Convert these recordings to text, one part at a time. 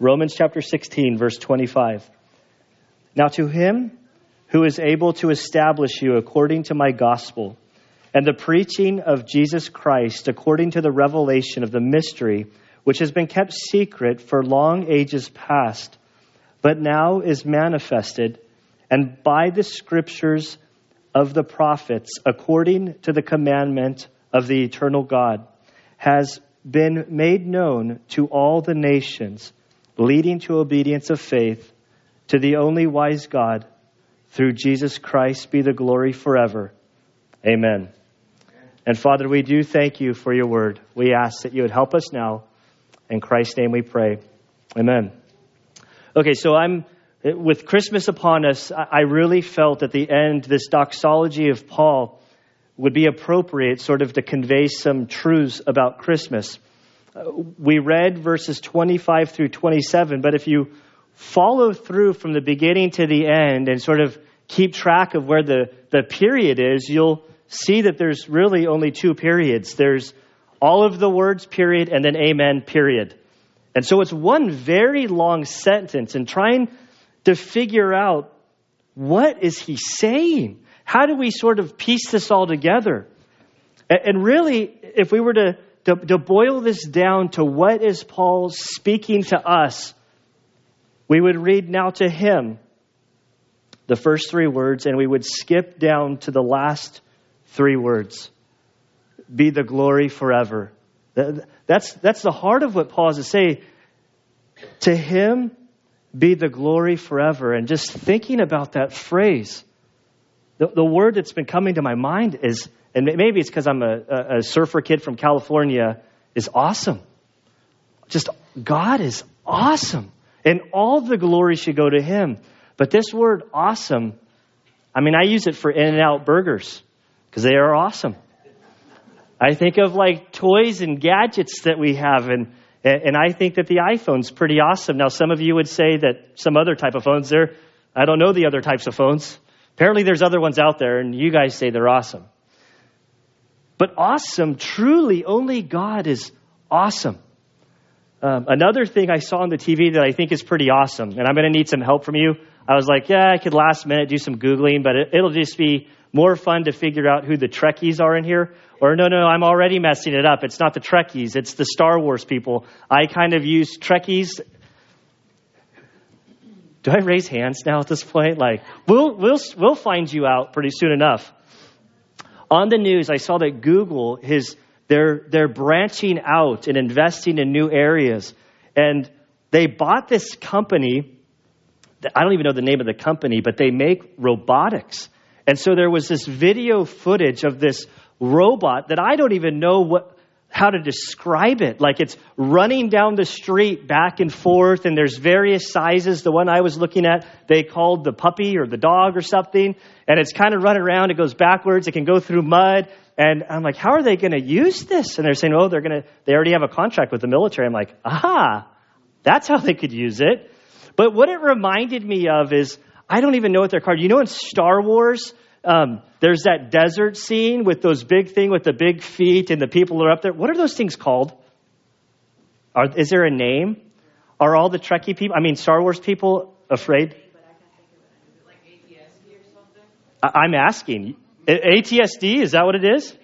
Romans chapter 16, verse 25. Now to him who is able to establish you according to my gospel and the preaching of Jesus Christ according to the revelation of the mystery which has been kept secret for long ages past, but now is manifested, and by the scriptures of the prophets, according to the commandment of the eternal God, has been made known to all the nations, leading to obedience of faith to the only wise God, through Jesus Christ be the glory forever. Amen. And Father, we do thank you for your word. We ask that you would help us now. In Christ's name we pray. Amen. Okay, so I'm with Christmas upon us, I really felt at the end this doxology of Paul would be appropriate, sort of to convey some truths about Christmas. We read verses 25 through 27, but if you follow through from the beginning to the end and sort of keep track of where the, the period is, you'll see that there's really only two periods. There's all of the words, period, and then amen, period. And so it's one very long sentence, and trying to figure out what is he saying? How do we sort of piece this all together? And really, if we were to, to, to boil this down to what is Paul speaking to us, we would read now to him the first three words, and we would skip down to the last three words be the glory forever. That's, that's the heart of what Paul is to say. To him be the glory forever. And just thinking about that phrase, the, the word that's been coming to my mind is, and maybe it's because I'm a, a, surfer kid from California, is awesome. Just God is awesome. And all the glory should go to him. But this word awesome, I mean, I use it for In N Out burgers because they are awesome. I think of like toys and gadgets that we have, and and I think that the iPhone's pretty awesome. Now, some of you would say that some other type of phones there. I don't know the other types of phones. Apparently, there's other ones out there, and you guys say they're awesome. But awesome, truly, only God is awesome. Um, another thing I saw on the TV that I think is pretty awesome, and I'm going to need some help from you. I was like, yeah, I could last minute do some Googling, but it, it'll just be more fun to figure out who the Trekkies are in here. Or no, no, I'm already messing it up. It's not the Trekkies, it's the Star Wars people. I kind of use Trekkies. Do I raise hands now at this point? Like, we'll, we'll, we'll find you out pretty soon enough. On the news, I saw that Google is they're, they're branching out and investing in new areas. And they bought this company. I don't even know the name of the company, but they make robotics. And so there was this video footage of this robot that I don't even know what how to describe it. Like it's running down the street back and forth, and there's various sizes. The one I was looking at, they called the puppy or the dog or something, and it's kind of running around. It goes backwards. It can go through mud. And I'm like, how are they going to use this? And they're saying, oh, they're going to, they already have a contract with the military. I'm like, aha, that's how they could use it. But what it reminded me of is I don't even know what they're called. You know, in Star Wars, um, there's that desert scene with those big thing with the big feet and the people are up there. What are those things called? Are, is there a name? Are all the Trekkie people, I mean, Star Wars people, afraid? I'm asking. ATSD, is that what it is?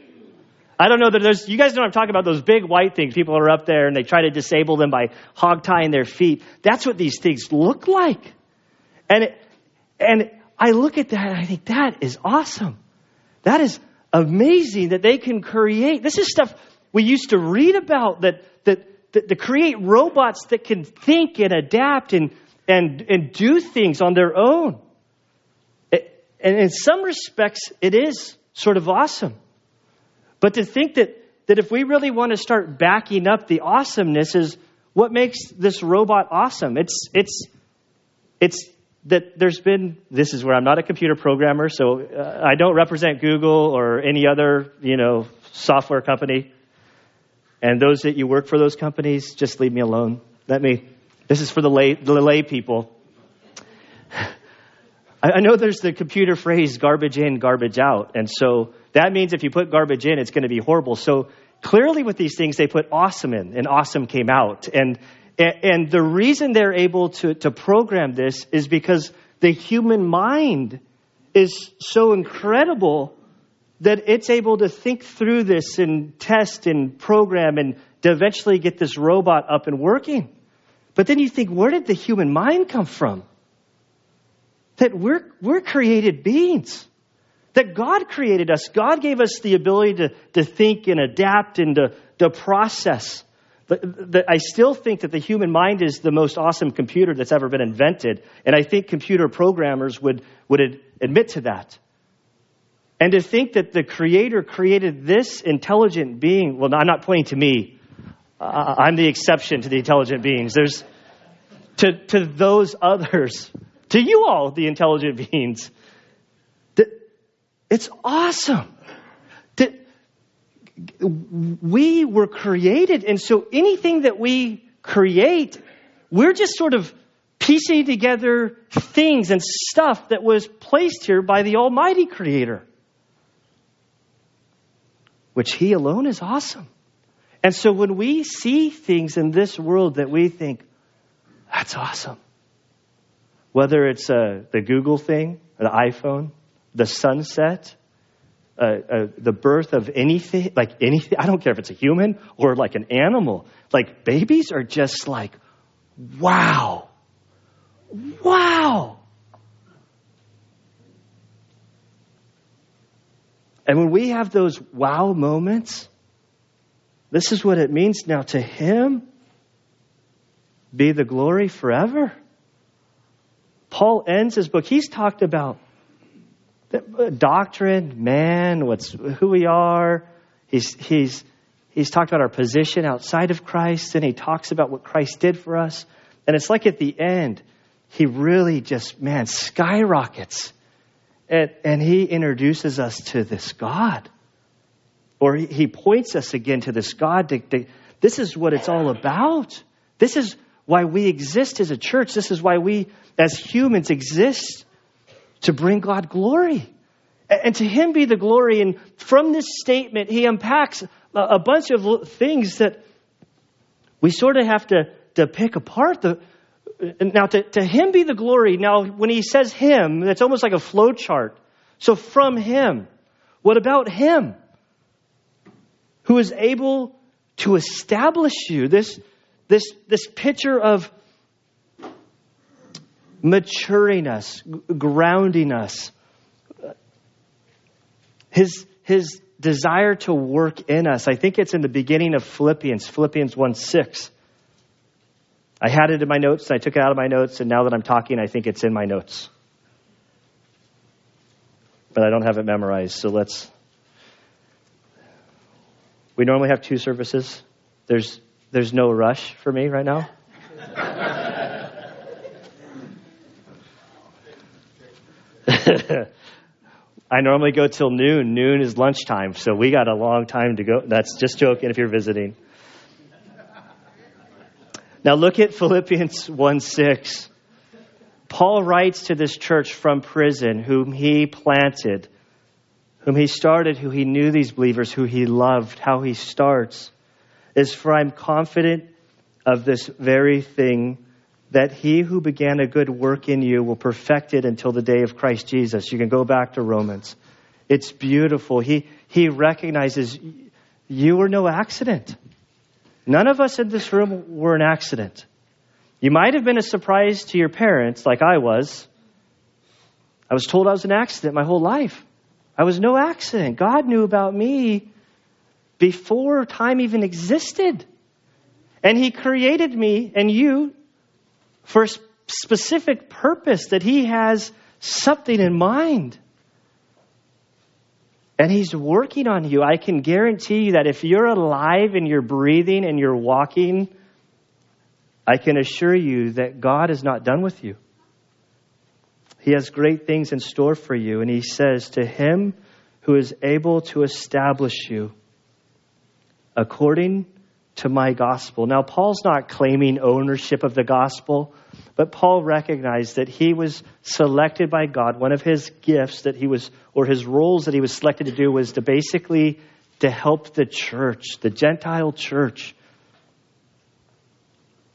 I don't know that there's, you guys know I'm talking about those big white things. People are up there and they try to disable them by hog tying their feet. That's what these things look like. And it, and I look at that and I think that is awesome. That is amazing that they can create. This is stuff we used to read about that, that, that to create robots that can think and adapt and, and, and do things on their own. It, and in some respects, it is sort of awesome. But to think that, that if we really want to start backing up the awesomeness is what makes this robot awesome. It's, it's, it's that there's been this is where I'm not a computer programmer, so uh, I don't represent Google or any other you know software company. And those that you work for those companies, just leave me alone. Let me. This is for the lay the lay people. I, I know there's the computer phrase "garbage in, garbage out," and so that means if you put garbage in, it's going to be horrible. So clearly, with these things, they put awesome in, and awesome came out, and And, the reason they're able to, to program this is because the human mind is so incredible that it's able to think through this and test and program and to eventually get this robot up and working. But then you think, where did the human mind come from? That we're, we're created beings. That God created us. God gave us the ability to, to think and adapt and to, to process. I still think that the human mind is the most awesome computer that's ever been invented. And I think computer programmers would, would admit to that. And to think that the Creator created this intelligent being, well, I'm not pointing to me. I'm the exception to the intelligent beings. There's to, to those others, to you all, the intelligent beings. It's awesome. We were created, and so anything that we create, we're just sort of piecing together things and stuff that was placed here by the Almighty Creator, which He alone is awesome. And so when we see things in this world that we think, that's awesome, whether it's uh, the Google thing, the iPhone, the sunset, the birth of anything, like anything, I don't care if it's a human or like an animal. Like babies are just like, wow. Wow. And when we have those wow moments, this is what it means now to Him be the glory forever. Paul ends his book. He's talked about doctrine, man, what's who we are. He's he's he's talked about our position outside of Christ, and he talks about what Christ did for us. And it's like at the end, he really just man skyrockets, and and he introduces us to this God, or he, points us again to this God. To, to, this is what it's all about. This is why we exist as a church. This is why we, as humans, exist to bring God glory. And to him be the glory. And from this statement, he unpacks a bunch of things that we sort of have to, to pick apart. The, now, to, to him be the glory. Now, when he says him, that's almost like a flow chart. So, from him, what about him? Who is able to establish you? This, this, this picture of maturing us, grounding us. His, his desire to work in us. I think it's in the beginning of Philippians, Philippians 1 6. I had it in my notes, and I took it out of my notes, and now that I'm talking, I think it's in my notes. But I don't have it memorized, so let's. We normally have two services. There's, there's no rush for me right now. I normally go till noon. Noon is lunchtime, so we got a long time to go. That's just joking if you're visiting. Now look at Philippians 1 6. Paul writes to this church from prison, whom he planted, whom he started, who he knew these believers, who he loved. How he starts is for I'm confident of this very thing that he who began a good work in you will perfect it until the day of Christ Jesus. You can go back to Romans. It's beautiful. He, he recognizes you were no accident. None of us in this room were an accident. You might have been a surprise to your parents, like I was. I was told I was an accident my whole life. I was no accident. God knew about me before time even existed. And He created me and you for a specific purpose, that He has something in mind. And He's working on you. I can guarantee you that if you're alive and you're breathing and you're walking, I can assure you that God is not done with you. He has great things in store for you. And He says, To Him who is able to establish you according to my gospel. Now, Paul's not claiming ownership of the gospel. But Paul recognized that he was selected by God. One of his gifts that he was, or his roles that he was selected to do was to basically to help the church, the Gentile church.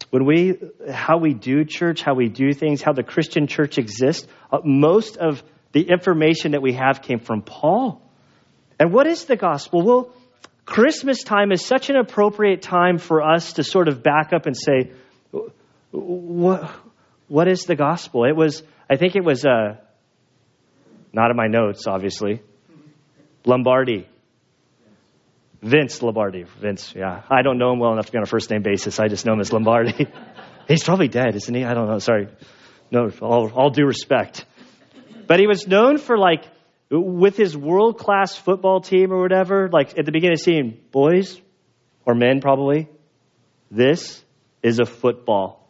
when we, how we do church, how we do things, how the Christian church exists, uh, most of the information that we have came from Paul. And what is the gospel? Well, Christmas time is such an appropriate time for us to sort of back up and say, what, what is the gospel? It was, I think it was, uh, not in my notes, obviously. Lombardi. Vince Lombardi. Vince, yeah. I don't know him well enough to be on a first name basis. I just know him as Lombardi. He's probably dead, isn't he? I don't know. Sorry. No, all, all due respect. But he was known for like, with his world class football team or whatever, like at the beginning of the boys or men probably, this is a football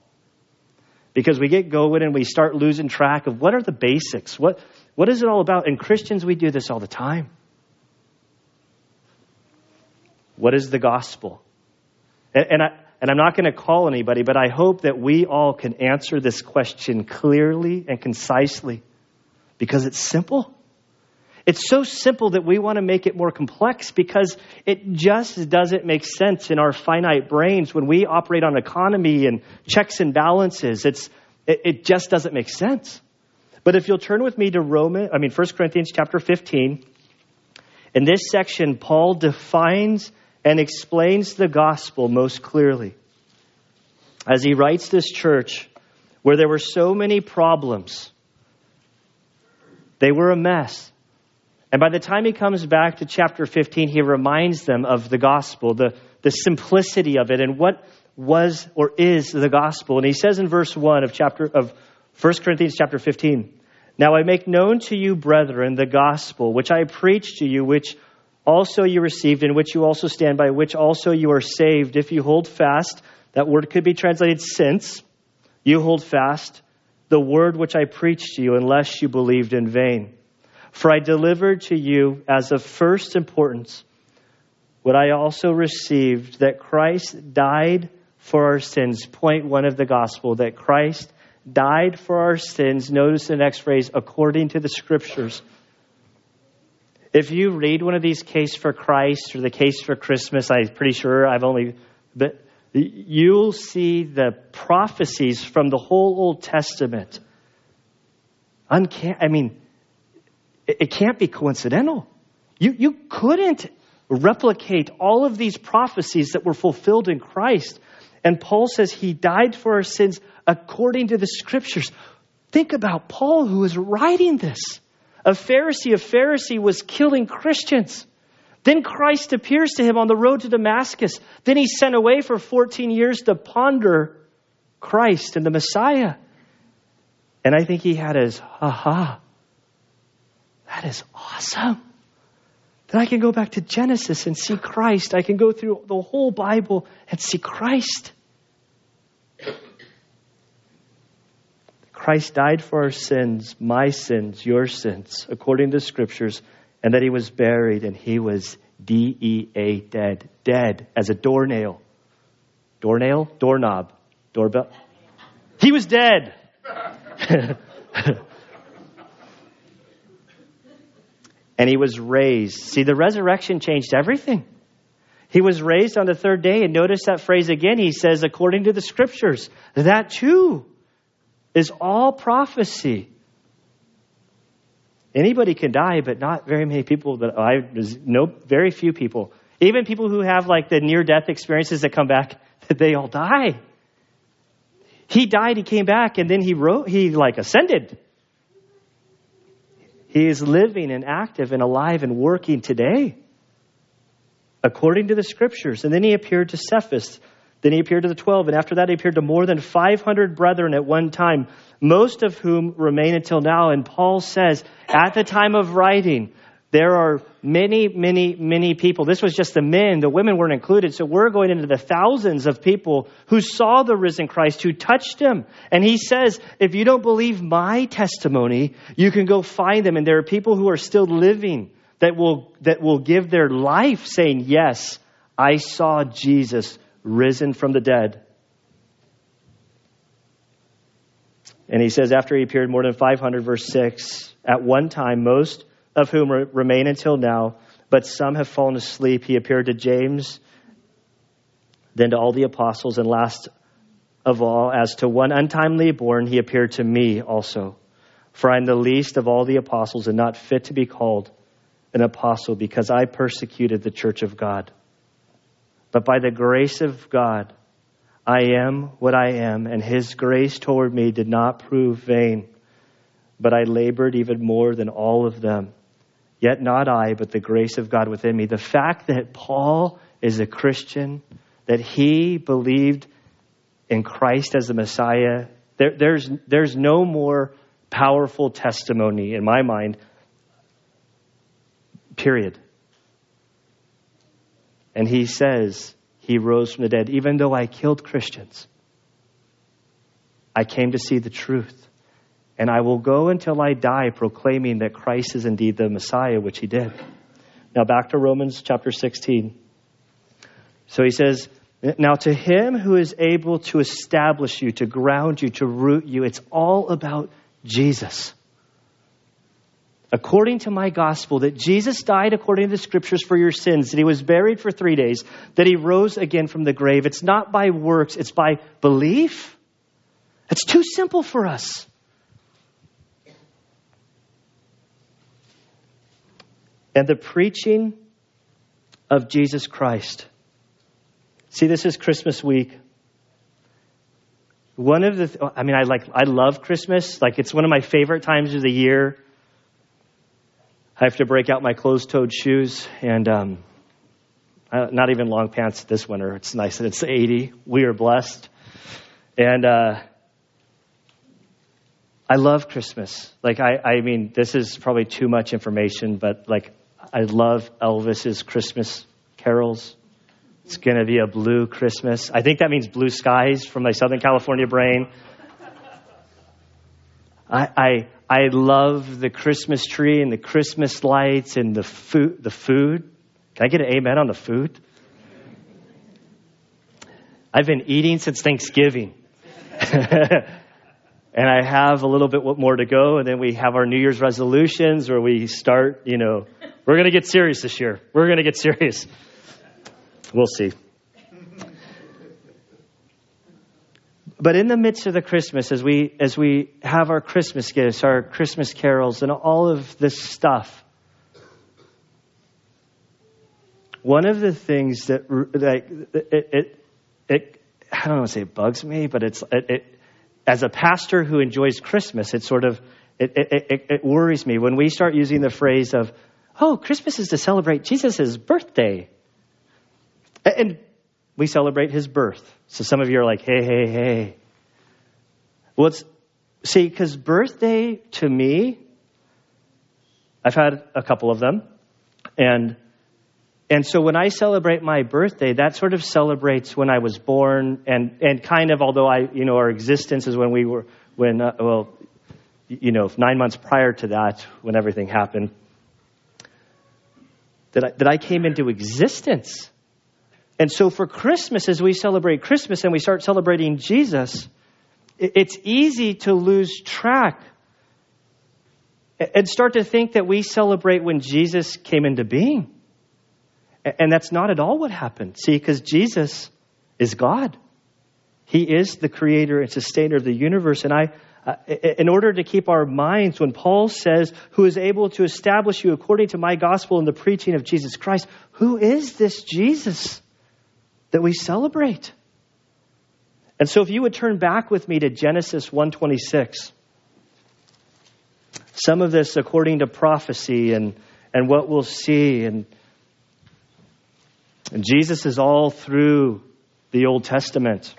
because we get going and we start losing track of what are the basics? What, what is it all about? And Christians, we do this all the time. What is the gospel? And, and, I, and I'm not going to call anybody, but I hope that we all can answer this question clearly and concisely because it's simple. It's so simple that we want to make it more complex because it just doesn't make sense in our finite brains when we operate on economy and checks and balances. It's, it, it just doesn't make sense. But if you'll turn with me to Roman, I mean 1 Corinthians chapter 15, in this section, Paul defines and explains the gospel most clearly. As he writes this church, where there were so many problems, they were a mess. And by the time he comes back to chapter 15, he reminds them of the gospel, the, the simplicity of it, and what was or is the gospel. And he says in verse 1 of chapter of 1 Corinthians chapter 15, Now I make known to you, brethren, the gospel which I preached to you, which also you received, in which you also stand, by which also you are saved, if you hold fast. That word could be translated since. You hold fast the word which I preached to you, unless you believed in vain. For I delivered to you as of first importance what I also received that Christ died for our sins. Point one of the gospel that Christ died for our sins. Notice the next phrase according to the scriptures. If you read one of these case for Christ or the case for Christmas, I'm pretty sure I've only, but you'll see the prophecies from the whole Old Testament. Uncan- I mean, it can't be coincidental. You, you couldn't replicate all of these prophecies that were fulfilled in Christ. And Paul says he died for our sins according to the scriptures. Think about Paul who is writing this. A Pharisee, a Pharisee was killing Christians. Then Christ appears to him on the road to Damascus. Then he's sent away for 14 years to ponder Christ and the Messiah. And I think he had his, aha, that is awesome. That I can go back to Genesis and see Christ. I can go through the whole Bible and see Christ. Christ died for our sins, my sins, your sins, according to the scriptures, and that he was buried and he was D E A, dead. Dead as a doornail. Doornail? Doorknob. Doorbell? He was dead. and he was raised. See, the resurrection changed everything. He was raised on the third day, and notice that phrase again. He says, according to the scriptures, that too is all prophecy. Anybody can die, but not very many people that I know, very few people. Even people who have like the near death experiences that come back, they all die. He died, he came back, and then he wrote, he like ascended. He is living and active and alive and working today according to the scriptures. And then he appeared to Cephas. Then he appeared to the 12. And after that, he appeared to more than 500 brethren at one time, most of whom remain until now. And Paul says, at the time of writing, there are many, many, many people. This was just the men, the women weren't included. So we're going into the thousands of people who saw the risen Christ, who touched him. And he says, if you don't believe my testimony, you can go find them. And there are people who are still living that will, that will give their life saying, yes, I saw Jesus risen from the dead. And he says, after he appeared more than 500, verse 6, at one time, most of whom remain until now, but some have fallen asleep. He appeared to James, then to all the apostles, and last of all, as to one untimely born, he appeared to me also. For I am the least of all the apostles and not fit to be called an apostle because I persecuted the church of God. But by the grace of God, I am what I am, and his grace toward me did not prove vain. But I labored even more than all of them. Yet not I, but the grace of God within me. The fact that Paul is a Christian, that he believed in Christ as the Messiah, there, there's, there's no more powerful testimony in my mind, period. And he says he rose from the dead, even though I killed Christians. I came to see the truth. And I will go until I die proclaiming that Christ is indeed the Messiah, which he did. Now back to Romans chapter 16. So he says, Now to him who is able to establish you, to ground you, to root you, it's all about Jesus. According to my gospel, that Jesus died according to the scriptures for your sins, that he was buried for three days, that he rose again from the grave. It's not by works, it's by belief. It's too simple for us. And the preaching of Jesus Christ. See, this is Christmas week. One of the, I mean, I like, I love Christmas. Like, it's one of my favorite times of the year. I have to break out my closed-toed shoes and um, not even long pants this winter. It's nice that it's 80. We are blessed, and uh, I love Christmas. Like, I, I mean, this is probably too much information, but like, I love Elvis's Christmas carols. It's going to be a blue Christmas. I think that means blue skies from my Southern California brain. I, I, I love the Christmas tree and the Christmas lights and the food. The food. Can I get an amen on the food? I've been eating since Thanksgiving. and I have a little bit more to go, and then we have our New Year's resolutions where we start, you know, we're going to get serious this year. We're going to get serious. We'll see. But in the midst of the Christmas, as we, as we have our Christmas gifts, our Christmas carols, and all of this stuff, one of the things that, that it, it, it I don't want to say it bugs me, but it's, it, it, as a pastor who enjoys Christmas, it sort of, it, it, it worries me when we start using the phrase of, oh, Christmas is to celebrate Jesus' birthday. And we celebrate his birth. So some of you are like, hey, hey, hey. Well, it's, see, because birthday to me, I've had a couple of them. And, and so when I celebrate my birthday, that sort of celebrates when I was born and, and kind of, although I, you know, our existence is when we were, when, uh, well, you know, nine months prior to that, when everything happened, that I, that I came into existence. And so for Christmas, as we celebrate Christmas and we start celebrating Jesus, it's easy to lose track and start to think that we celebrate when Jesus came into being. And that's not at all what happened. See, because Jesus is God. He is the creator and sustainer of the universe. And I, uh, in order to keep our minds, when Paul says, who is able to establish you according to my gospel and the preaching of Jesus Christ, who is this Jesus? that we celebrate. And so if you would turn back with me to Genesis 126. Some of this according to prophecy and, and what we'll see. And, and Jesus is all through the Old Testament.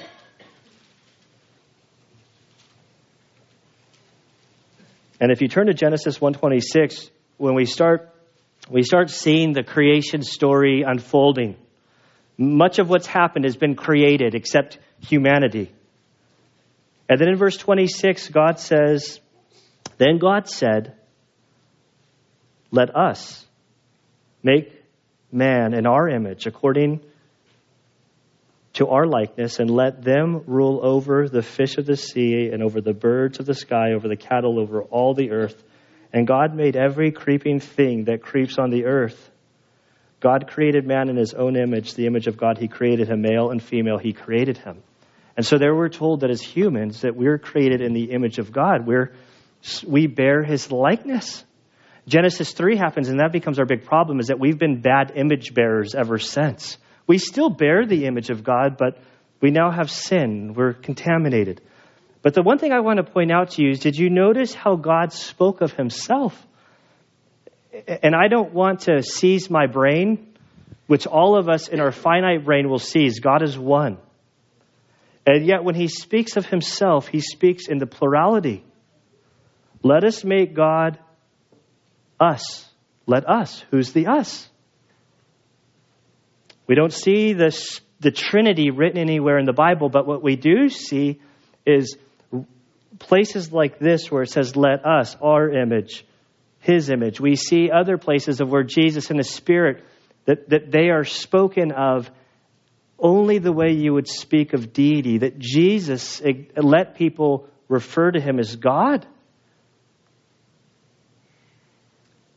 And if you turn to Genesis 126, when we start we start seeing the creation story unfolding. Much of what's happened has been created except humanity. And then in verse 26, God says, Then God said, Let us make man in our image according to our likeness, and let them rule over the fish of the sea, and over the birds of the sky, over the cattle, over all the earth. And God made every creeping thing that creeps on the earth. God created man in his own image. The image of God, he created him, male and female, he created him. And so there we're told that as humans that we're created in the image of God. We're, we bear his likeness. Genesis 3 happens and that becomes our big problem is that we've been bad image bearers ever since. We still bear the image of God, but we now have sin. We're contaminated. But the one thing I want to point out to you is did you notice how God spoke of himself? And I don't want to seize my brain, which all of us in our finite brain will seize. God is one. And yet, when he speaks of himself, he speaks in the plurality. Let us make God us. Let us. Who's the us? We don't see this, the Trinity written anywhere in the Bible, but what we do see is places like this where it says, Let us, our image, his image. We see other places of where Jesus and the Spirit, that, that they are spoken of only the way you would speak of deity, that Jesus eh, let people refer to him as God.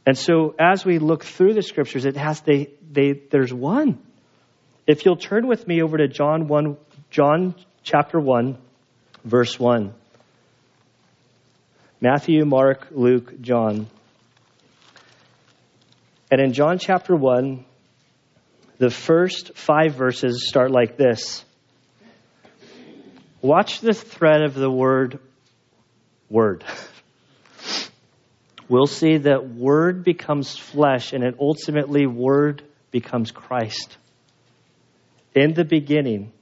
And so as we look through the scriptures, it has they, they there's one. If you'll turn with me over to John 1 John chapter 1 verse 1. Matthew, Mark, Luke, John. And in John chapter 1, the first five verses start like this. Watch the thread of the word word. We'll see that word becomes flesh and then ultimately word becomes Christ. In the beginning,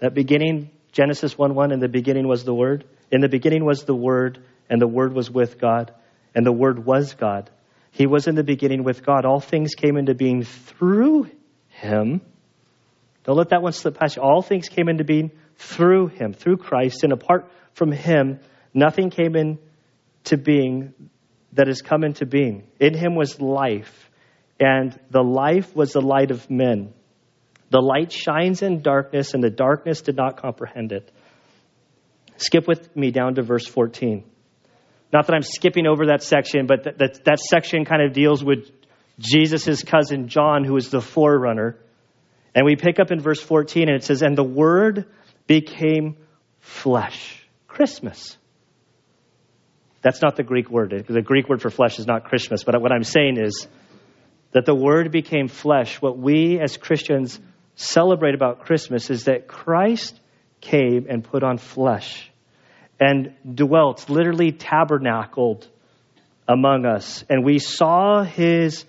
that beginning, Genesis 1 1, in the beginning was the word. In the beginning was the word, and the word was with God, and the word was God. He was in the beginning with God. All things came into being through him. Don't let that one slip past you. All things came into being through him, through Christ, and apart from him, nothing came into being that has come into being. In him was life, and the life was the light of men. The light shines in darkness, and the darkness did not comprehend it. Skip with me down to verse 14. Not that I'm skipping over that section, but that, that, that section kind of deals with Jesus' cousin John, who is the forerunner. And we pick up in verse 14, and it says, And the Word became flesh. Christmas. That's not the Greek word. The Greek word for flesh is not Christmas. But what I'm saying is that the Word became flesh. What we as Christians celebrate about Christmas is that Christ came and put on flesh and dwelt, literally tabernacled among us. And we saw his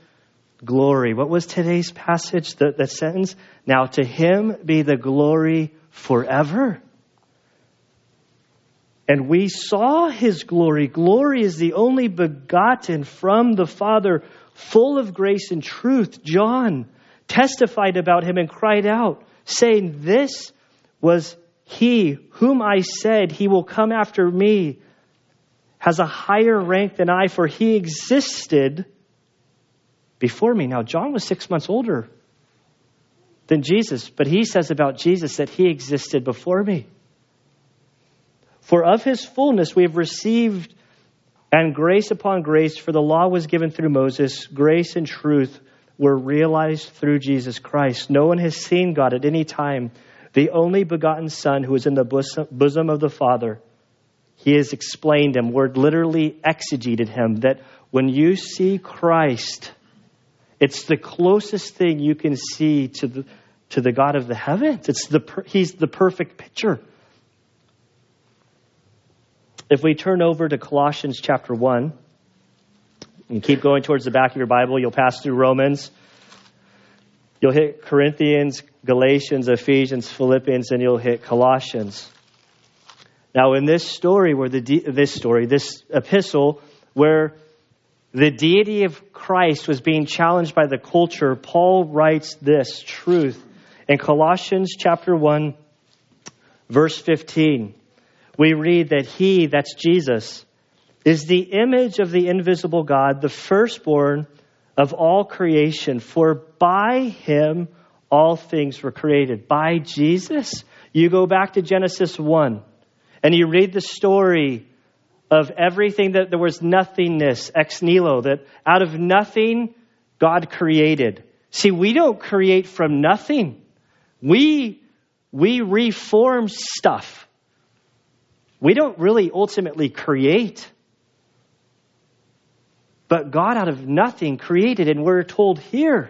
glory. What was today's passage, the, the sentence? Now to him be the glory forever. And we saw his glory. Glory is the only begotten from the Father, full of grace and truth. John testified about him and cried out, saying, This was he whom I said he will come after me has a higher rank than I, for he existed before me. Now, John was six months older than Jesus, but he says about Jesus that he existed before me. For of his fullness we have received and grace upon grace, for the law was given through Moses, grace and truth were realized through Jesus Christ. No one has seen God at any time the only begotten Son who is in the bosom of the Father, he has explained him, word literally exegeted him, that when you see Christ, it's the closest thing you can see to the, to the God of the heavens. It's the, he's the perfect picture. If we turn over to Colossians chapter 1 and keep going towards the back of your Bible, you'll pass through Romans. You'll hit Corinthians, Galatians, Ephesians, Philippians, and you'll hit Colossians. Now, in this story, where the de- this story, this epistle, where the deity of Christ was being challenged by the culture, Paul writes this truth in Colossians chapter 1, verse 15. We read that he, that's Jesus, is the image of the invisible God, the firstborn of all creation, for by him all things were created. By Jesus, you go back to Genesis 1 and you read the story of everything that there was nothingness, ex nihilo, that out of nothing, God created. See, we don't create from nothing. We we reform stuff. We don't really ultimately create. But God out of nothing created, and we're told here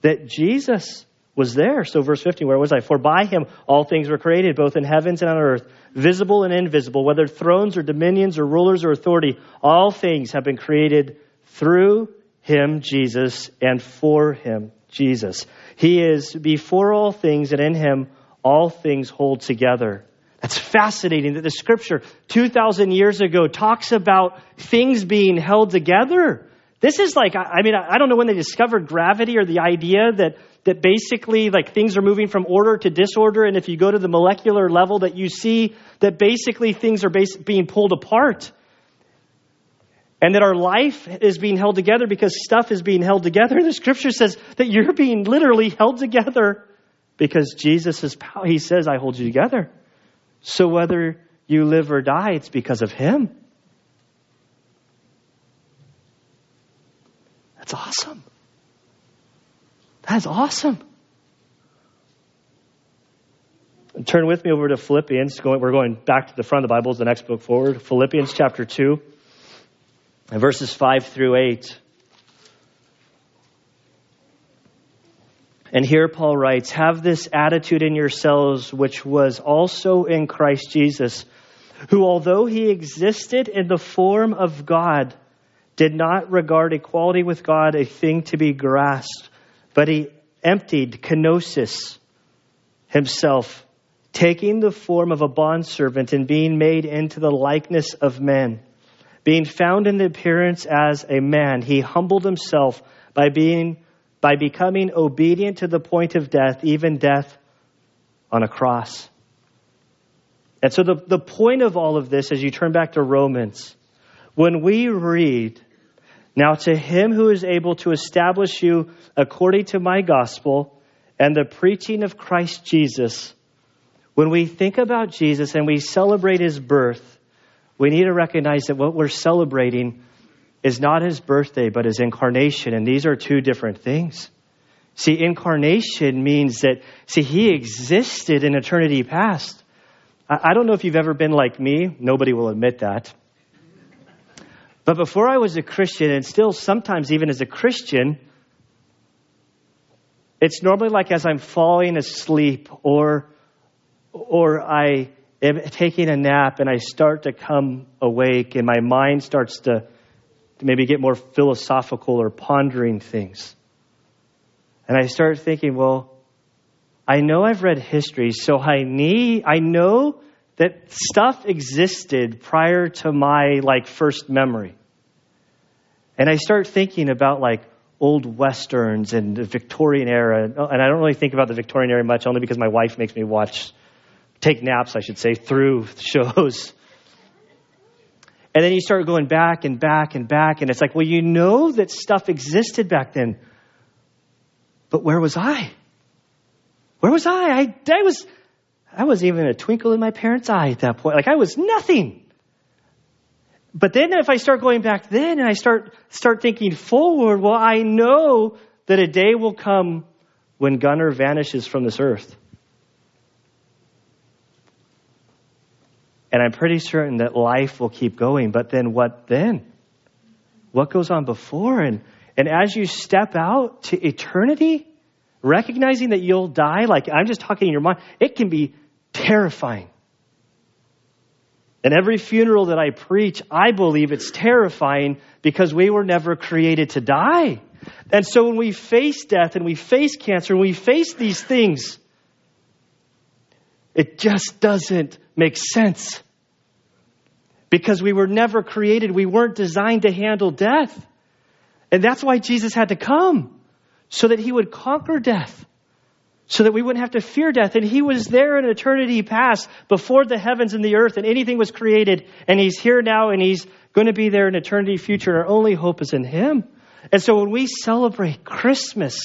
that Jesus was there. So, verse 15, where was I? For by him all things were created, both in heavens and on earth, visible and invisible, whether thrones or dominions or rulers or authority, all things have been created through him, Jesus, and for him, Jesus. He is before all things, and in him all things hold together. That's fascinating that the scripture 2,000 years ago talks about things being held together. This is like, I mean, I don't know when they discovered gravity or the idea that, that basically like things are moving from order to disorder. And if you go to the molecular level that you see that basically things are bas- being pulled apart. And that our life is being held together because stuff is being held together. The scripture says that you're being literally held together because Jesus is, he says, I hold you together. So whether you live or die, it's because of him. That's awesome. That's awesome. Turn with me over to Philippians. We're going back to the front of the Bible, is the next book forward. Philippians chapter 2, verses 5 through 8. And here Paul writes, Have this attitude in yourselves, which was also in Christ Jesus, who, although he existed in the form of God, did not regard equality with God a thing to be grasped, but he emptied kenosis himself, taking the form of a bondservant and being made into the likeness of men. Being found in the appearance as a man, he humbled himself by being by becoming obedient to the point of death, even death on a cross. And so the, the point of all of this, as you turn back to Romans, when we read, Now to him who is able to establish you according to my gospel and the preaching of Christ Jesus, when we think about Jesus and we celebrate his birth, we need to recognize that what we're celebrating is not his birthday, but his incarnation. And these are two different things. See, incarnation means that, see, he existed in eternity past. I don't know if you've ever been like me. Nobody will admit that. But before I was a Christian, and still sometimes even as a Christian, it's normally like as I'm falling asleep or, or I am taking a nap and I start to come awake and my mind starts to, to maybe get more philosophical or pondering things. And I start thinking, well, I know I've read history, so I need, I know that stuff existed prior to my like first memory. And I start thinking about like old westerns and the Victorian era. And I don't really think about the Victorian era much, only because my wife makes me watch, take naps, I should say, through shows. And then you start going back and back and back, and it's like, well, you know that stuff existed back then. But where was I? Where was I? I, I was, I was even a twinkle in my parents' eye at that point. Like I was nothing. But then if I start going back then and I start, start thinking forward, well, I know that a day will come when Gunnar vanishes from this earth. And I'm pretty certain that life will keep going. But then what then? What goes on before? And, and as you step out to eternity, recognizing that you'll die, like I'm just talking in your mind, it can be terrifying. And every funeral that I preach, I believe it's terrifying because we were never created to die. And so when we face death and we face cancer and we face these things, it just doesn't make sense. Because we were never created, we weren't designed to handle death. And that's why Jesus had to come, so that he would conquer death, so that we wouldn't have to fear death. And he was there in eternity past, before the heavens and the earth and anything was created. And he's here now, and he's going to be there in eternity future. Our only hope is in him. And so when we celebrate Christmas,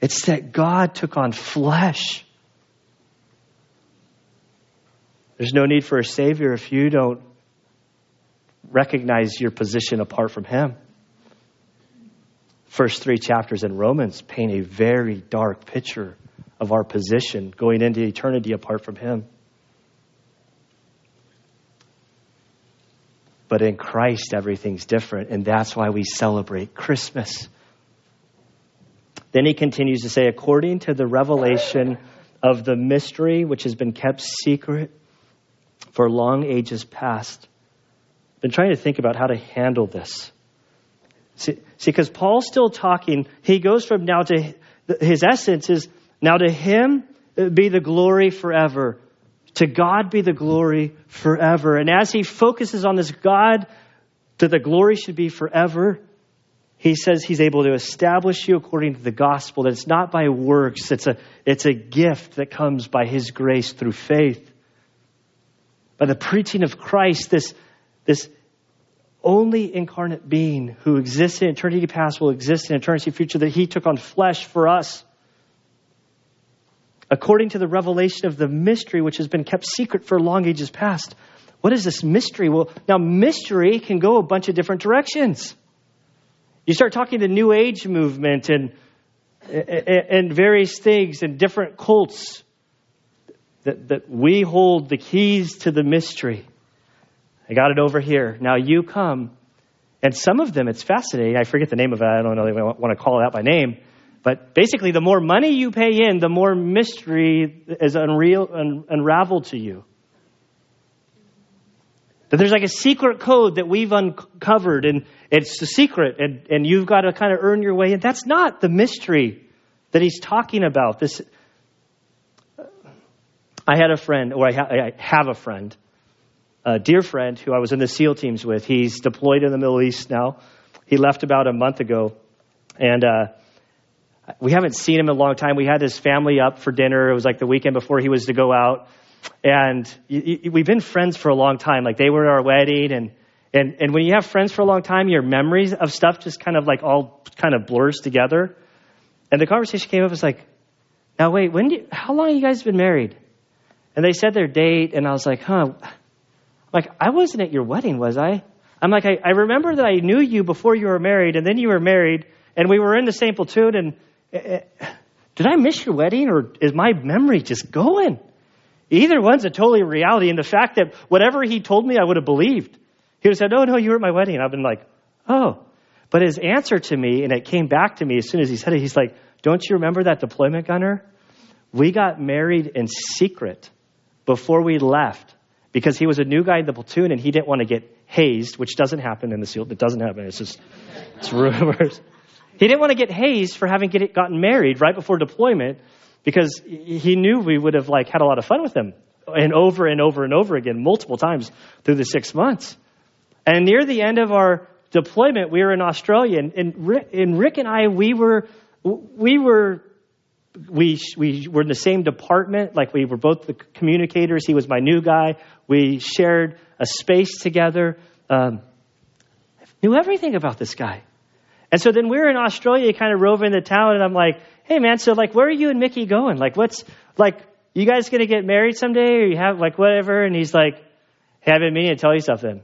it's that God took on flesh. There's no need for a Savior if you don't recognize your position apart from Him first three chapters in Romans paint a very dark picture of our position going into eternity apart from Him. But in Christ, everything's different, and that's why we celebrate Christmas. Then he continues to say, according to the revelation of the mystery which has been kept secret for long ages past. I've been trying to think about how to handle this. See, because Paul's still talking, he goes from now to his essence is now to him uh, be the glory forever. To God be the glory forever. And as he focuses on this God, that the glory should be forever, he says he's able to establish you according to the gospel, that it's not by works, it's a, it's a gift that comes by his grace through faith. By the preaching of Christ, this, this only incarnate being who exists in eternity past will exist in eternity future, that he took on flesh for us. According to the revelation of the mystery which has been kept secret for long ages past. What is this mystery? Well, now mystery can go a bunch of different directions. You start talking to New Age movement and, and various things and different cults that, that we hold the keys to the mystery. I got it over here. Now you come. And some of them, it's fascinating. I forget the name of it. I don't know if I want to call it out by name. But basically, the more money you pay in, the more mystery is unreal, un, unraveled to you. That there's like a secret code that we've uncovered, and it's a secret, and, and you've got to kind of earn your way. And that's not the mystery that he's talking about. This, I had a friend, or I, ha- I have a friend, a dear friend who I was in the SEAL teams with. He's deployed in the Middle East now. He left about a month ago, and uh, we haven't seen him in a long time. We had his family up for dinner. It was like the weekend before he was to go out, and we've been friends for a long time. Like they were at our wedding, and and and when you have friends for a long time, your memories of stuff just kind of like all kind of blurs together. And the conversation came up was like, now wait, when do you, how long have you guys been married? And they said their date, and I was like, huh. Like, I wasn't at your wedding, was I? I'm like, I, I remember that I knew you before you were married, and then you were married, and we were in the same platoon, and uh, did I miss your wedding, or is my memory just going? Either one's a totally reality, and the fact that whatever he told me, I would have believed. He would have said, oh, no, you were at my wedding. I've been like, oh. But his answer to me, and it came back to me as soon as he said it, he's like, don't you remember that deployment gunner? We got married in secret before we left because he was a new guy in the platoon and he didn't want to get hazed, which doesn't happen in the SEAL. It doesn't happen. It's just, it's rumors. He didn't want to get hazed for having get, gotten married right before deployment because he knew we would have like had a lot of fun with him and over and over and over again multiple times through the six months. And near the end of our deployment, we were in Australia and, and, Rick, and Rick and I, we were, we were we, we were in the same department, like we were both the communicators. He was my new guy. We shared a space together. Um, knew everything about this guy. And so then we were in Australia, kind of roving the town, and I'm like, hey man, so like, where are you and Mickey going? Like, what's, like, you guys gonna get married someday, or you have, like, whatever? And he's like, hey, I've been meaning to tell you something.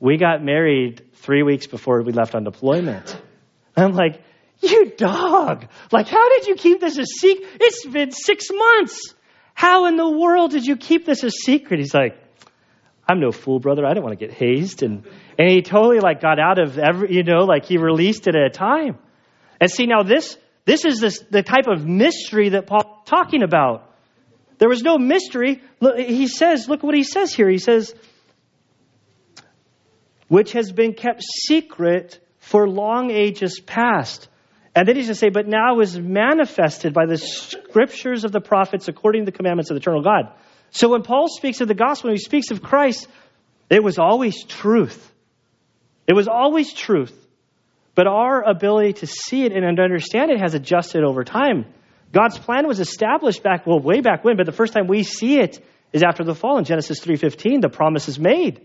We got married three weeks before we left on deployment. I'm like, you dog! Like, how did you keep this a secret? It's been six months. How in the world did you keep this a secret? He's like, I'm no fool, brother. I don't want to get hazed. And, and he totally like got out of every, you know, like he released it at a time. And see, now this, this is this, the type of mystery that Paul's talking about. There was no mystery. Look, he says, look what he says here. He says, which has been kept secret for long ages past and then he's going to say, but now is manifested by the scriptures of the prophets according to the commandments of the eternal God. So when Paul speaks of the gospel, when he speaks of Christ, it was always truth. It was always truth. But our ability to see it and understand it has adjusted over time. God's plan was established back, well, way back when, but the first time we see it is after the fall in Genesis 3.15. The promise is made.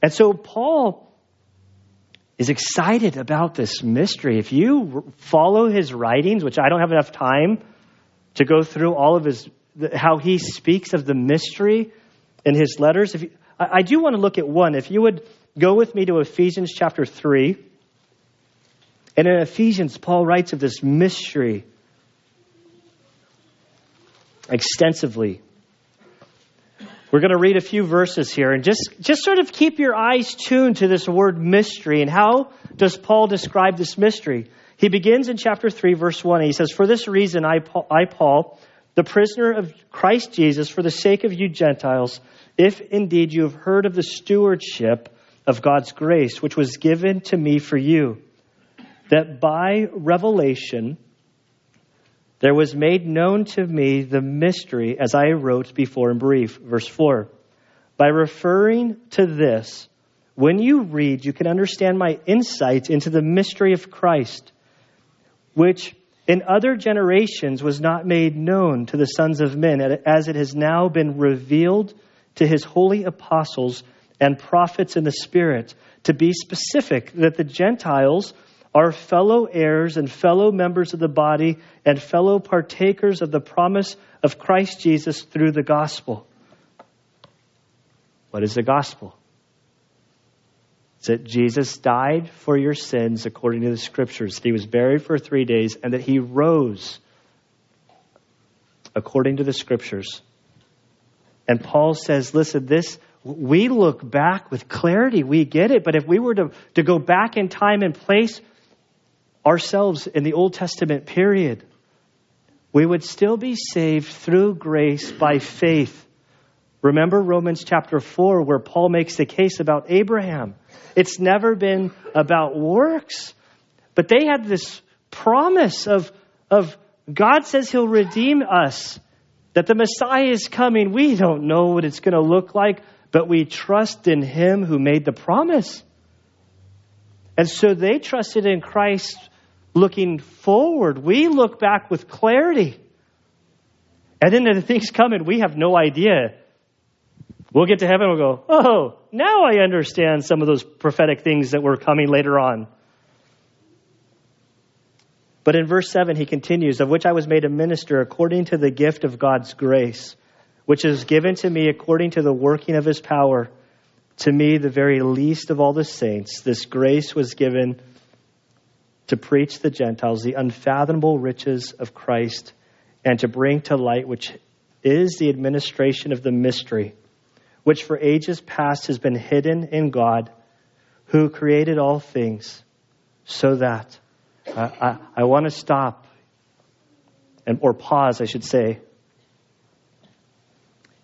And so Paul is excited about this mystery. If you follow his writings, which I don't have enough time to go through all of his, how he speaks of the mystery in his letters, if you, I do want to look at one. If you would go with me to Ephesians chapter 3. And in Ephesians, Paul writes of this mystery extensively. We're going to read a few verses here and just, just sort of keep your eyes tuned to this word mystery. And how does Paul describe this mystery? He begins in chapter 3, verse 1. he says, For this reason, I, I, Paul, the prisoner of Christ Jesus, for the sake of you Gentiles, if indeed you have heard of the stewardship of God's grace, which was given to me for you, that by revelation there was made known to me the mystery as I wrote before in brief. Verse 4. By referring to this, when you read, you can understand my insight into the mystery of Christ, which in other generations was not made known to the sons of men, as it has now been revealed to his holy apostles and prophets in the Spirit. To be specific, that the Gentiles are fellow heirs and fellow members of the body and fellow partakers of the promise of Christ Jesus through the gospel. What is the gospel? It's that Jesus died for your sins according to the scriptures, that he was buried for three days, and that he rose according to the scriptures. And Paul says, listen, this, we look back with clarity. We get it. But if we were to, to go back in time and place ourselves in the Old Testament period, we would still be saved through grace by faith. Remember Romans chapter 4, where Paul makes the case about Abraham. It's never been about works, but they had this promise of, of God says he'll redeem us, that the Messiah is coming. We don't know what it's going to look like, but we trust in him who made the promise. And so they trusted in Christ looking forward. We look back with clarity. And then the things come and we have no idea. We'll get to heaven and we'll go, oh, now I understand some of those prophetic things that were coming later on. But in verse 7, he continues, Of which I was made a minister according to the gift of God's grace, which is given to me according to the working of his power. To me, the very least of all the saints, this grace was given to preach the Gentiles the unfathomable riches of Christ and to bring to light which is the administration of the mystery, which for ages past has been hidden in God, who created all things, so that uh, I, I want to stop and or pause, I should say.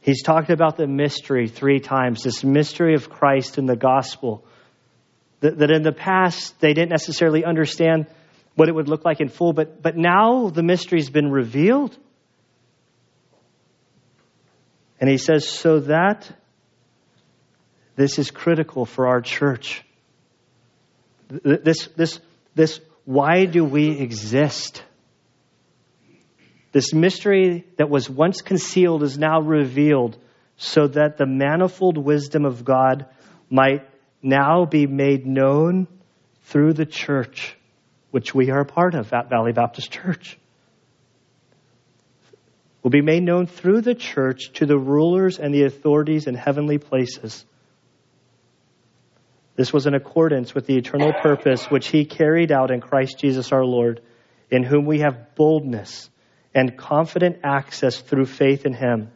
He's talked about the mystery three times, this mystery of Christ in the gospel that, that in the past they didn't necessarily understand what it would look like in full, but, but now the mystery's been revealed. And he says, so that this is critical for our church. This, this, this, why do we exist? This mystery that was once concealed is now revealed so that the manifold wisdom of God might now be made known through the church, which we are a part of at Valley Baptist Church. Will be made known through the church to the rulers and the authorities in heavenly places. This was in accordance with the eternal purpose which he carried out in Christ Jesus our Lord, in whom we have boldness and confident access through faith in him.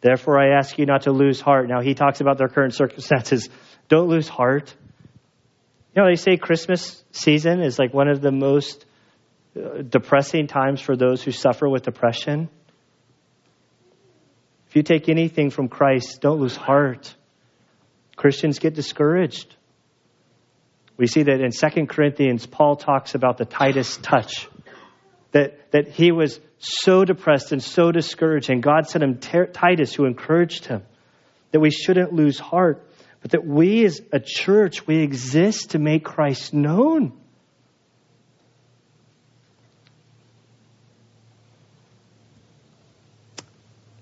Therefore, I ask you not to lose heart. Now, he talks about their current circumstances. Don't lose heart. You know, they say Christmas season is like one of the most uh, depressing times for those who suffer with depression. If you take anything from Christ, don't lose heart. Christians get discouraged. We see that in 2 Corinthians, Paul talks about the Titus touch. That, that he was so depressed and so discouraged, and God sent him Titus who encouraged him. That we shouldn't lose heart but that we as a church, we exist to make Christ known.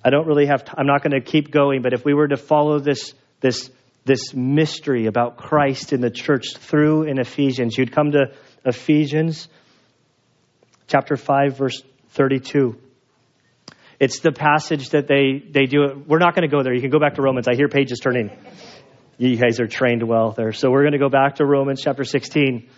I don't really have, i I'm not going to keep going, but if we were to follow this, this, this mystery about Christ in the church through in Ephesians, you'd come to Ephesians chapter 5, verse 32. It's the passage that they, they do. We're not going to go there. You can go back to Romans. I hear pages turning. You guys are trained well there. So we're going to go back to Romans chapter 16.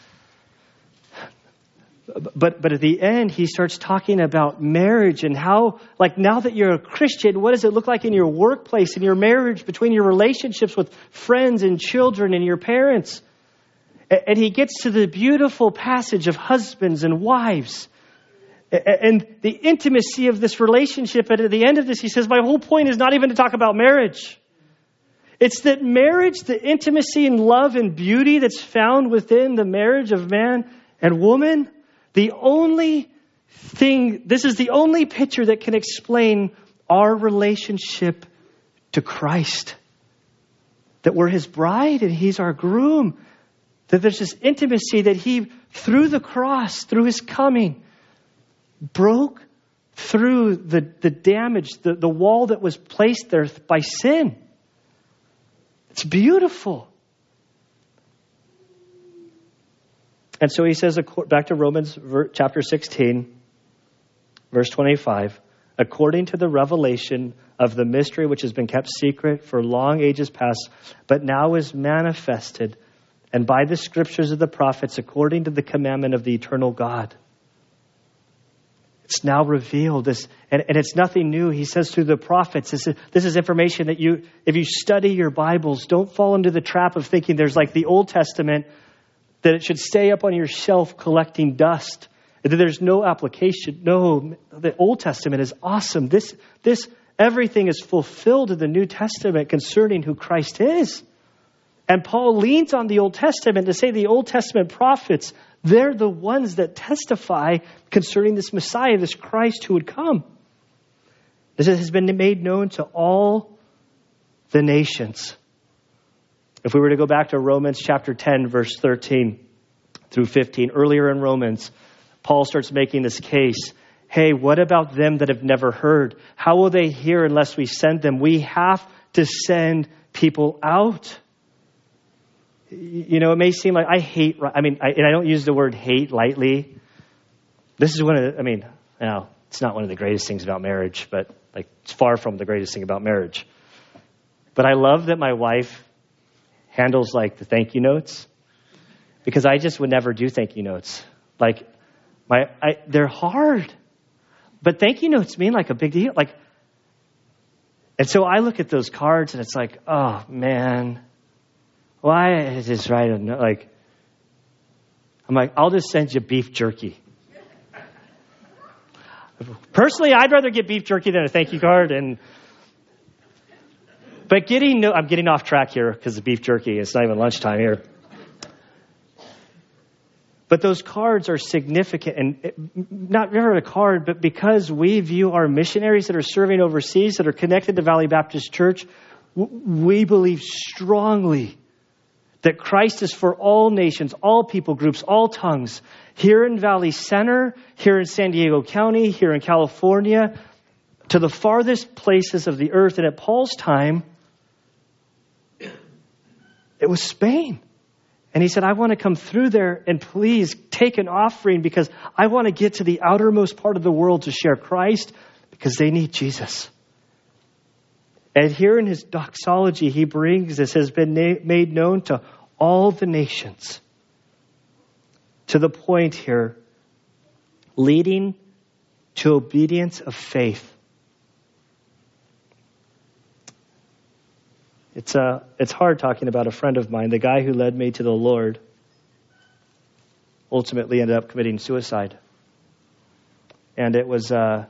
but but at the end he starts talking about marriage and how like now that you're a christian what does it look like in your workplace in your marriage between your relationships with friends and children and your parents and he gets to the beautiful passage of husbands and wives and the intimacy of this relationship and at the end of this he says my whole point is not even to talk about marriage it's that marriage the intimacy and love and beauty that's found within the marriage of man and woman the only thing, this is the only picture that can explain our relationship to Christ. That we're his bride and he's our groom. That there's this intimacy that he, through the cross, through his coming, broke through the, the damage, the, the wall that was placed there by sin. It's beautiful. And so he says, back to Romans chapter 16, verse 25, according to the revelation of the mystery which has been kept secret for long ages past, but now is manifested, and by the scriptures of the prophets, according to the commandment of the eternal God. It's now revealed. This, and, and it's nothing new. He says through the prophets, this is, this is information that you, if you study your Bibles, don't fall into the trap of thinking there's like the Old Testament that it should stay up on your shelf collecting dust, that there's no application. No, the Old Testament is awesome. This, this, everything is fulfilled in the New Testament concerning who Christ is. And Paul leans on the Old Testament to say the Old Testament prophets, they're the ones that testify concerning this Messiah, this Christ who would come. This has been made known to all the nations. If we were to go back to Romans chapter 10, verse 13 through 15, earlier in Romans, Paul starts making this case. Hey, what about them that have never heard? How will they hear unless we send them? We have to send people out. You know, it may seem like I hate, I mean, I, and I don't use the word hate lightly. This is one of the, I mean, now, it's not one of the greatest things about marriage, but like, it's far from the greatest thing about marriage. But I love that my wife handles like the thank you notes because I just would never do thank you notes. Like my I, they're hard. But thank you notes mean like a big deal. Like and so I look at those cards and it's like, oh man, why is this right? Like, I'm like, I'll just send you beef jerky. Personally, I'd rather get beef jerky than a thank you card, and but getting, I'm getting off track here because of beef jerky. It's not even lunchtime here. But those cards are significant, and eh, not never a card, but because we view our missionaries that are serving overseas, that are connected to Valley Baptist Church, we believe strongly that Christ is for all nations, all people groups, all tongues. Here in Valley Center, here in San Diego County, here in California, to the farthest places of the earth. And at Paul's time, it was Spain. And he said, I want to come through there and please take an offering because I want to get to the outermost part of the world to share Christ because they need Jesus. And here in his doxology, he brings this has been na- made known to all the nations. To the point here, leading to obedience of faith. It's, uh, it's hard talking about a friend of mine, the guy who led me to the Lord, ultimately ended up committing suicide. And it was, uh,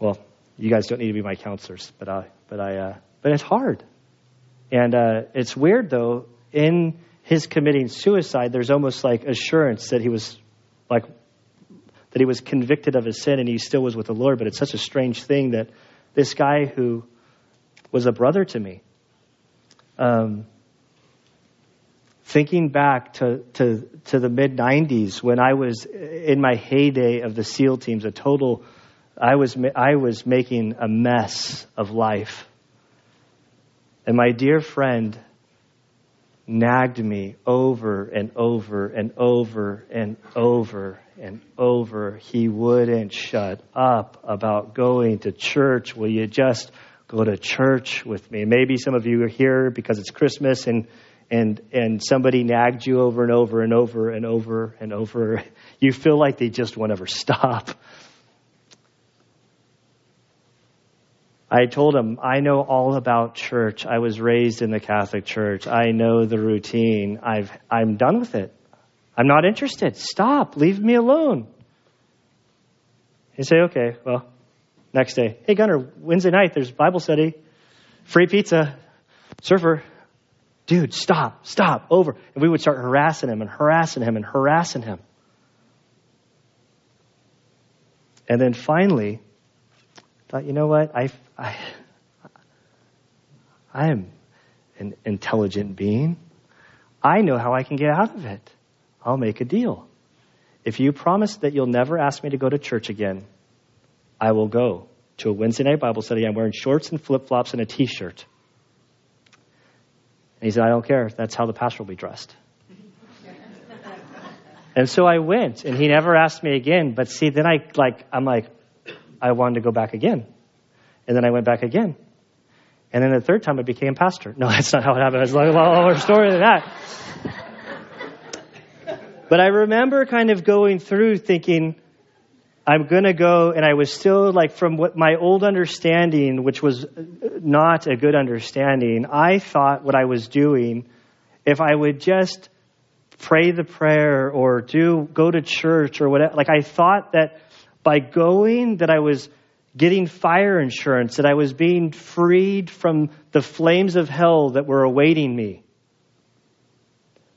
well, you guys don't need to be my counselors, but I, but I, uh, but it's hard. And uh, it's weird though. In his committing suicide, there's almost like assurance that he was, like, that he was convicted of his sin and he still was with the Lord. But it's such a strange thing that this guy who was a brother to me. Um, thinking back to, to, to the mid 90s when I was in my heyday of the SEAL teams, a total, I was, I was making a mess of life. And my dear friend nagged me over and over and over and over and over. He wouldn't shut up about going to church. Will you just go to church with me? Maybe some of you are here because it's Christmas and and and somebody nagged you over and over and over and over and over, you feel like they just won't ever stop. I told him, I know all about church. I was raised in the Catholic Church. I know the routine. I've, I'm done with it. I'm not interested. Stop. Leave me alone. He say, okay, well, next day. Hey, Gunner, Wednesday night, there's Bible study, free pizza, surfer. Dude, stop, stop, over. And we would start harassing him and harassing him and harassing him. And then finally, I thought, you know what? I, I, I am an intelligent being. I know how I can get out of it. I'll make a deal. If you promise that you'll never ask me to go to church again, I will go to a Wednesday night Bible study. I'm wearing shorts and flip flops and a t shirt. And he said, I don't care. That's how the pastor will be dressed. and so I went, and he never asked me again. But see, then I like, I'm like, I wanted to go back again. And then I went back again. And then the third time I became pastor. No, that's not how it happened. It's like a lot longer story than that. But I remember kind of going through thinking, I'm going to go, and I was still like from what my old understanding, which was uh, not a good understanding, I thought what I was doing, if I would just pray the prayer or do go to church or whatever, like I thought that by going that I was getting fire insurance, that I was being freed from the flames of hell that were awaiting me.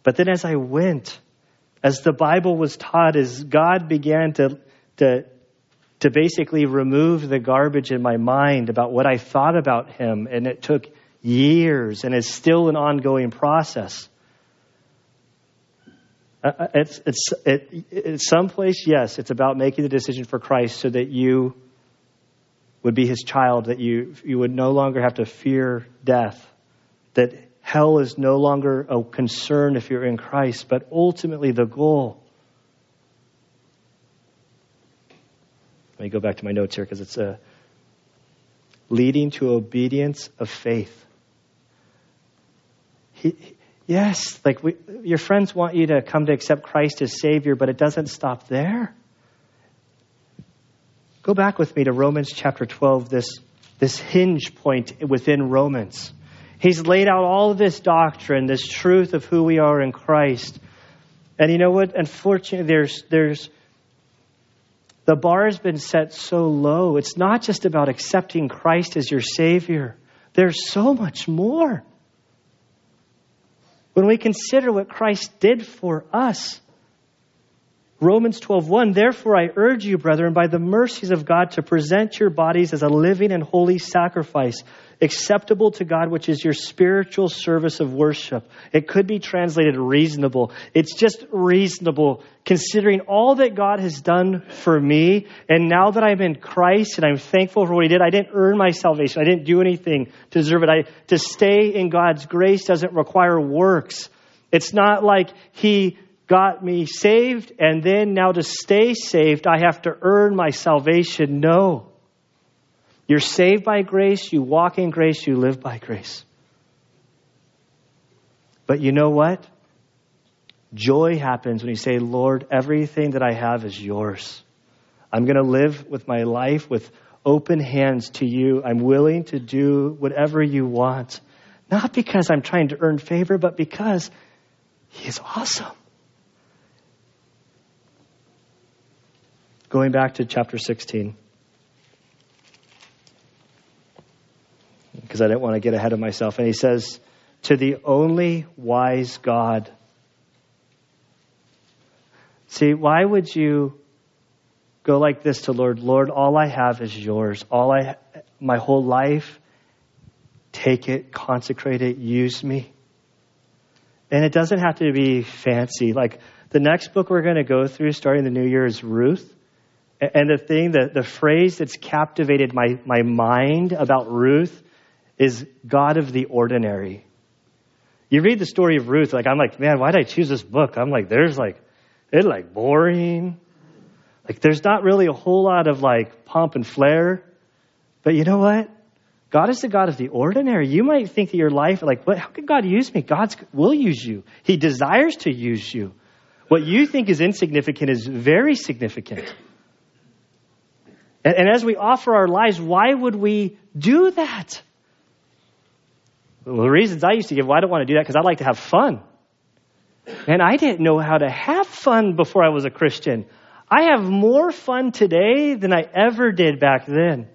But then as I went, as the Bible was taught, as God began to, to, to basically remove the garbage in my mind about what I thought about Him, and it took years and is still an ongoing process. Uh, uh, it's, it's, it, someplace, yes, it's about making the decision for Christ so that you would be his child, that you, you would no longer have to fear death, that hell is no longer a concern if you're in Christ, but ultimately the goal. Let me go back to my notes here because it's a uh, leading to obedience of faith. He, Yes, like we, your friends want you to come to accept Christ as Savior, but it doesn't stop there. Go back with me to Romans chapter 12, this, this hinge point within Romans. He's laid out all of this doctrine, this truth of who we are in Christ. And you know what? Unfortunately, there's, there's, the bar has been set so low. It's not just about accepting Christ as your Savior, there's so much more. When we consider what Christ did for us, Romans 12:1 Therefore I urge you brethren by the mercies of God to present your bodies as a living and holy sacrifice acceptable to God which is your spiritual service of worship. It could be translated reasonable. It's just reasonable considering all that God has done for me and now that I'm in Christ and I'm thankful for what he did. I didn't earn my salvation. I didn't do anything to deserve it. I to stay in God's grace doesn't require works. It's not like he got me saved, and then now to stay saved, I have to earn my salvation. No. You're saved by grace, you walk in grace, you live by grace. But you know what? Joy happens when you say, Lord, everything that I have is yours. I'm going to live with my life with open hands to you. I'm willing to do whatever you want. Not because I'm trying to earn favor, but because He is awesome. Going back to chapter 16. Because I didn't want to get ahead of myself. And he says, To the only wise God. See, why would you go like this to Lord? Lord, all I have is yours. All I, my whole life, take it, consecrate it, use me. And it doesn't have to be fancy. Like the next book we're going to go through starting the new year is Ruth. And the thing, the, the phrase that's captivated my, my mind about Ruth is God of the ordinary. You read the story of Ruth, like, I'm like, man, why did I choose this book? I'm like, there's like, it's like boring. Like, there's not really a whole lot of like pomp and flair. But you know what? God is the God of the ordinary. You might think that your life, like, what, how can God use me? God will use you. He desires to use you. What you think is insignificant is very significant. And, and as we offer our lives, why would we do that? Well, the reasons I used to give, well, I don't want to do that because I like to have fun. And I didn't know how to have fun before I was a Christian. I have more fun today than I ever did back then.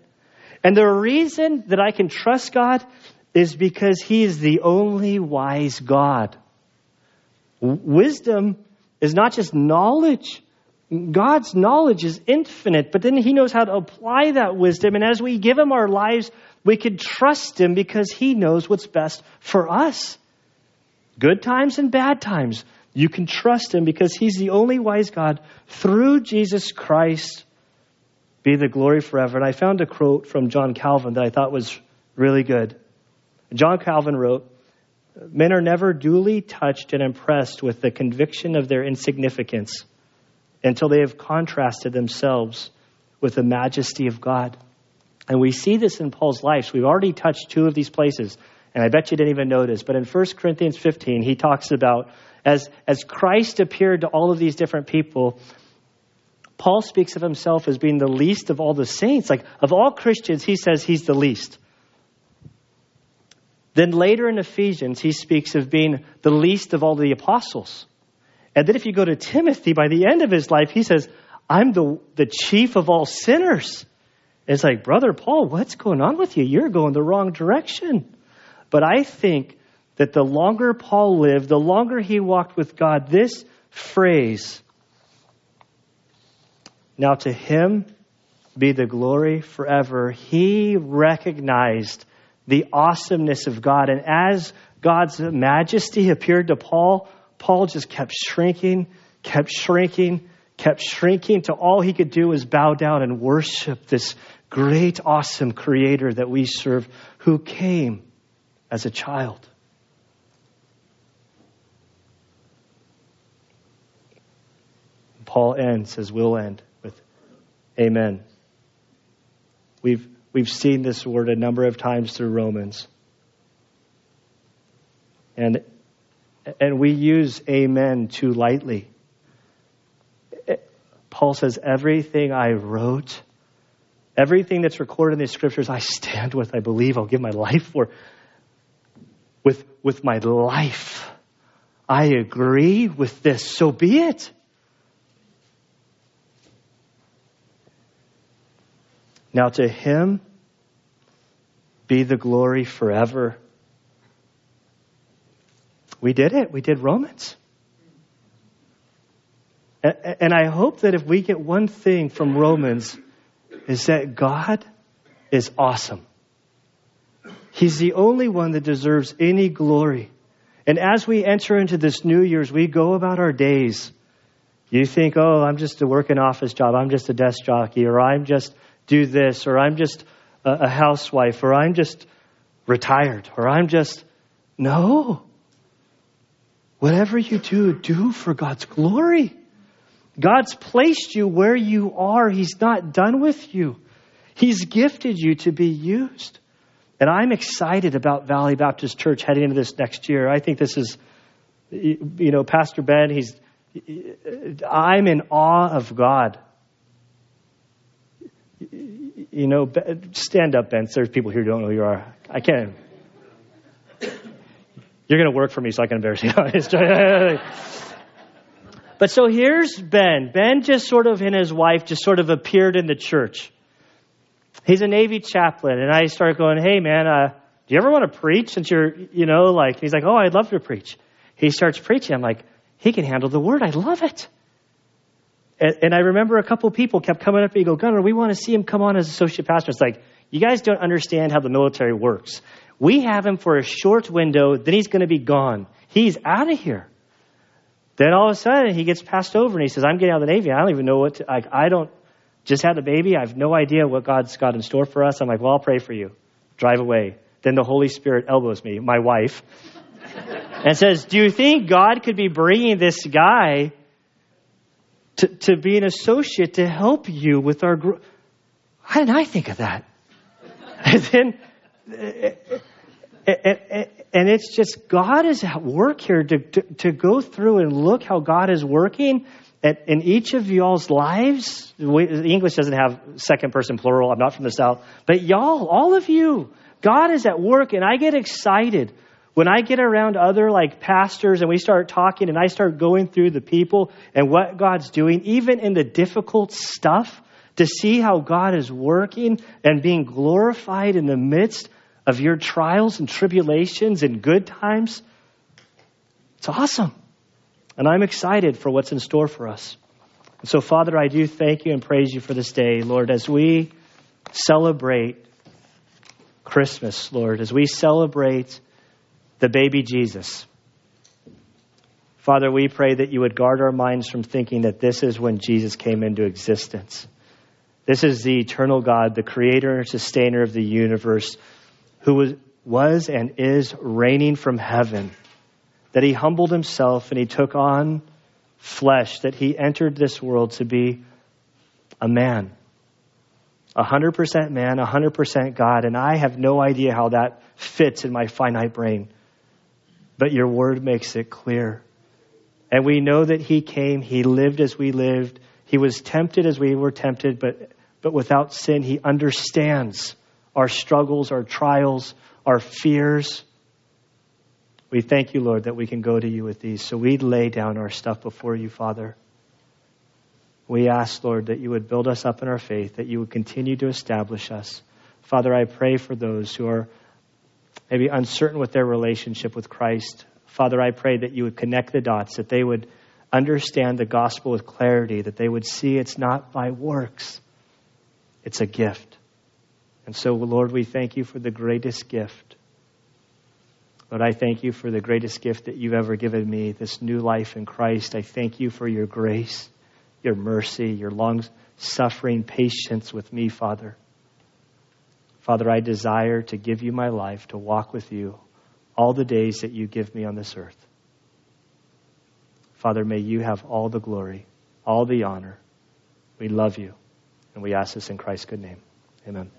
And the reason that I can trust God is because He is the only wise God. Wisdom is not just knowledge. God's knowledge is infinite, but then He knows how to apply that wisdom. And as we give Him our lives, we can trust Him because He knows what's best for us. Good times and bad times. You can trust Him because He's the only wise God through Jesus Christ. Be the glory forever. And I found a quote from John Calvin that I thought was really good. John Calvin wrote, Men are never duly touched and impressed with the conviction of their insignificance until they have contrasted themselves with the majesty of God. And we see this in Paul's life. So we've already touched two of these places, and I bet you didn't even notice. But in 1 Corinthians 15, he talks about as, as Christ appeared to all of these different people, Paul speaks of himself as being the least of all the saints. Like, of all Christians, he says he's the least. Then later in Ephesians, he speaks of being the least of all the apostles. And then if you go to Timothy, by the end of his life, he says, I'm the, the chief of all sinners. It's like, Brother Paul, what's going on with you? You're going the wrong direction. But I think that the longer Paul lived, the longer he walked with God, this phrase, now to him be the glory forever, he recognized the awesomeness of God. And as God's majesty appeared to Paul, Paul just kept shrinking, kept shrinking, kept shrinking to all he could do was bow down and worship this great, awesome creator that we serve who came as a child. Paul ends as we'll end with Amen. We've, we've seen this word a number of times through Romans. And, and we use Amen too lightly. Paul says, Everything I wrote, everything that's recorded in the scriptures, I stand with, I believe, I'll give my life for. With, with my life, I agree with this, so be it. Now to him be the glory forever. We did it. We did Romans. And I hope that if we get one thing from Romans, is that God is awesome. He's the only one that deserves any glory. And as we enter into this New Year's, we go about our days. You think, oh, I'm just a working office job, I'm just a desk jockey, or I'm just do this, or I'm just a, a housewife, or I'm just retired, or I'm just. No. Whatever you do, do for God's glory. God's placed you where you are. He's not done with you. He's gifted you to be used. And I'm excited about Valley Baptist Church heading into this next year. I think this is, you know, Pastor Ben, he's, I'm in awe of God you know, stand up, Ben. There's people here who don't know who you are. I can't. You're going to work for me so I can embarrass you. but so here's Ben. Ben just sort of, and his wife just sort of appeared in the church. He's a Navy chaplain. And I started going, hey, man, uh, do you ever want to preach since you're, you know, like, he's like, oh, I'd love to preach. He starts preaching. I'm like, he can handle the word. I love it. And, I remember a couple people kept coming up and go, Gunnar, we want to see him come on as associate pastor. It's like, you guys don't understand how the military works. We have him for a short window, then he's going to be gone. He's out of here. Then all of a sudden he gets passed over and he says, I'm getting out of the Navy. I don't even know what to, like, I don't, just had a baby. I have no idea what God's got in store for us. I'm like, well, I'll pray for you. Drive away. Then the Holy Spirit elbows me, my wife, and says, do you think God could be bringing this guy to, to be an associate to help you with our growth. How did I think of that? And then, and it's just God is at work here to, to, to go through and look how God is working at, in each of y'all's lives. The English doesn't have second person plural. I'm not from the South. But y'all, all of you, God is at work, and I get excited when I get around other like pastors and we start talking and I start going through the people and what God's doing, even in the difficult stuff, to see how God is working and being glorified in the midst of your trials and tribulations and good times. It's awesome. And I'm excited for what's in store for us. And so, Father, I do thank you and praise you for this day, Lord, as we celebrate Christmas, Lord, as we celebrate the baby Jesus. Father, we pray that you would guard our minds from thinking that this is when Jesus came into existence. This is the eternal God, the creator and sustainer of the universe who was, and is reigning from heaven, that he humbled himself and he took on flesh, that he entered this world to be a man. A 100% man, a 100% God. And I have no idea how that fits in my finite brain. But your word makes it clear. And we know that he came, he lived as we lived, he was tempted as we were tempted, but, but without sin, he understands our struggles, our trials, our fears. We thank you, Lord, that we can go to you with these. So we lay down our stuff before you, Father. We ask, Lord, that you would build us up in our faith, that you would continue to establish us. Father, I pray for those who are maybe uncertain with their relationship with Christ. Father, I pray that you would connect the dots, that they would understand the gospel with clarity, that they would see it's not by works, it's a gift. And so, Lord, we thank you for the greatest gift. Lord, I thank you for the greatest gift that you've ever given me, this new life in Christ. I thank you for your grace, your mercy, your long suffering patience with me, Father. Father, I desire to give you my life, to walk with you all the days that you give me on this earth. Father, may you have all the glory, all the honor. We love you, and we ask this in Christ's good name. Amen.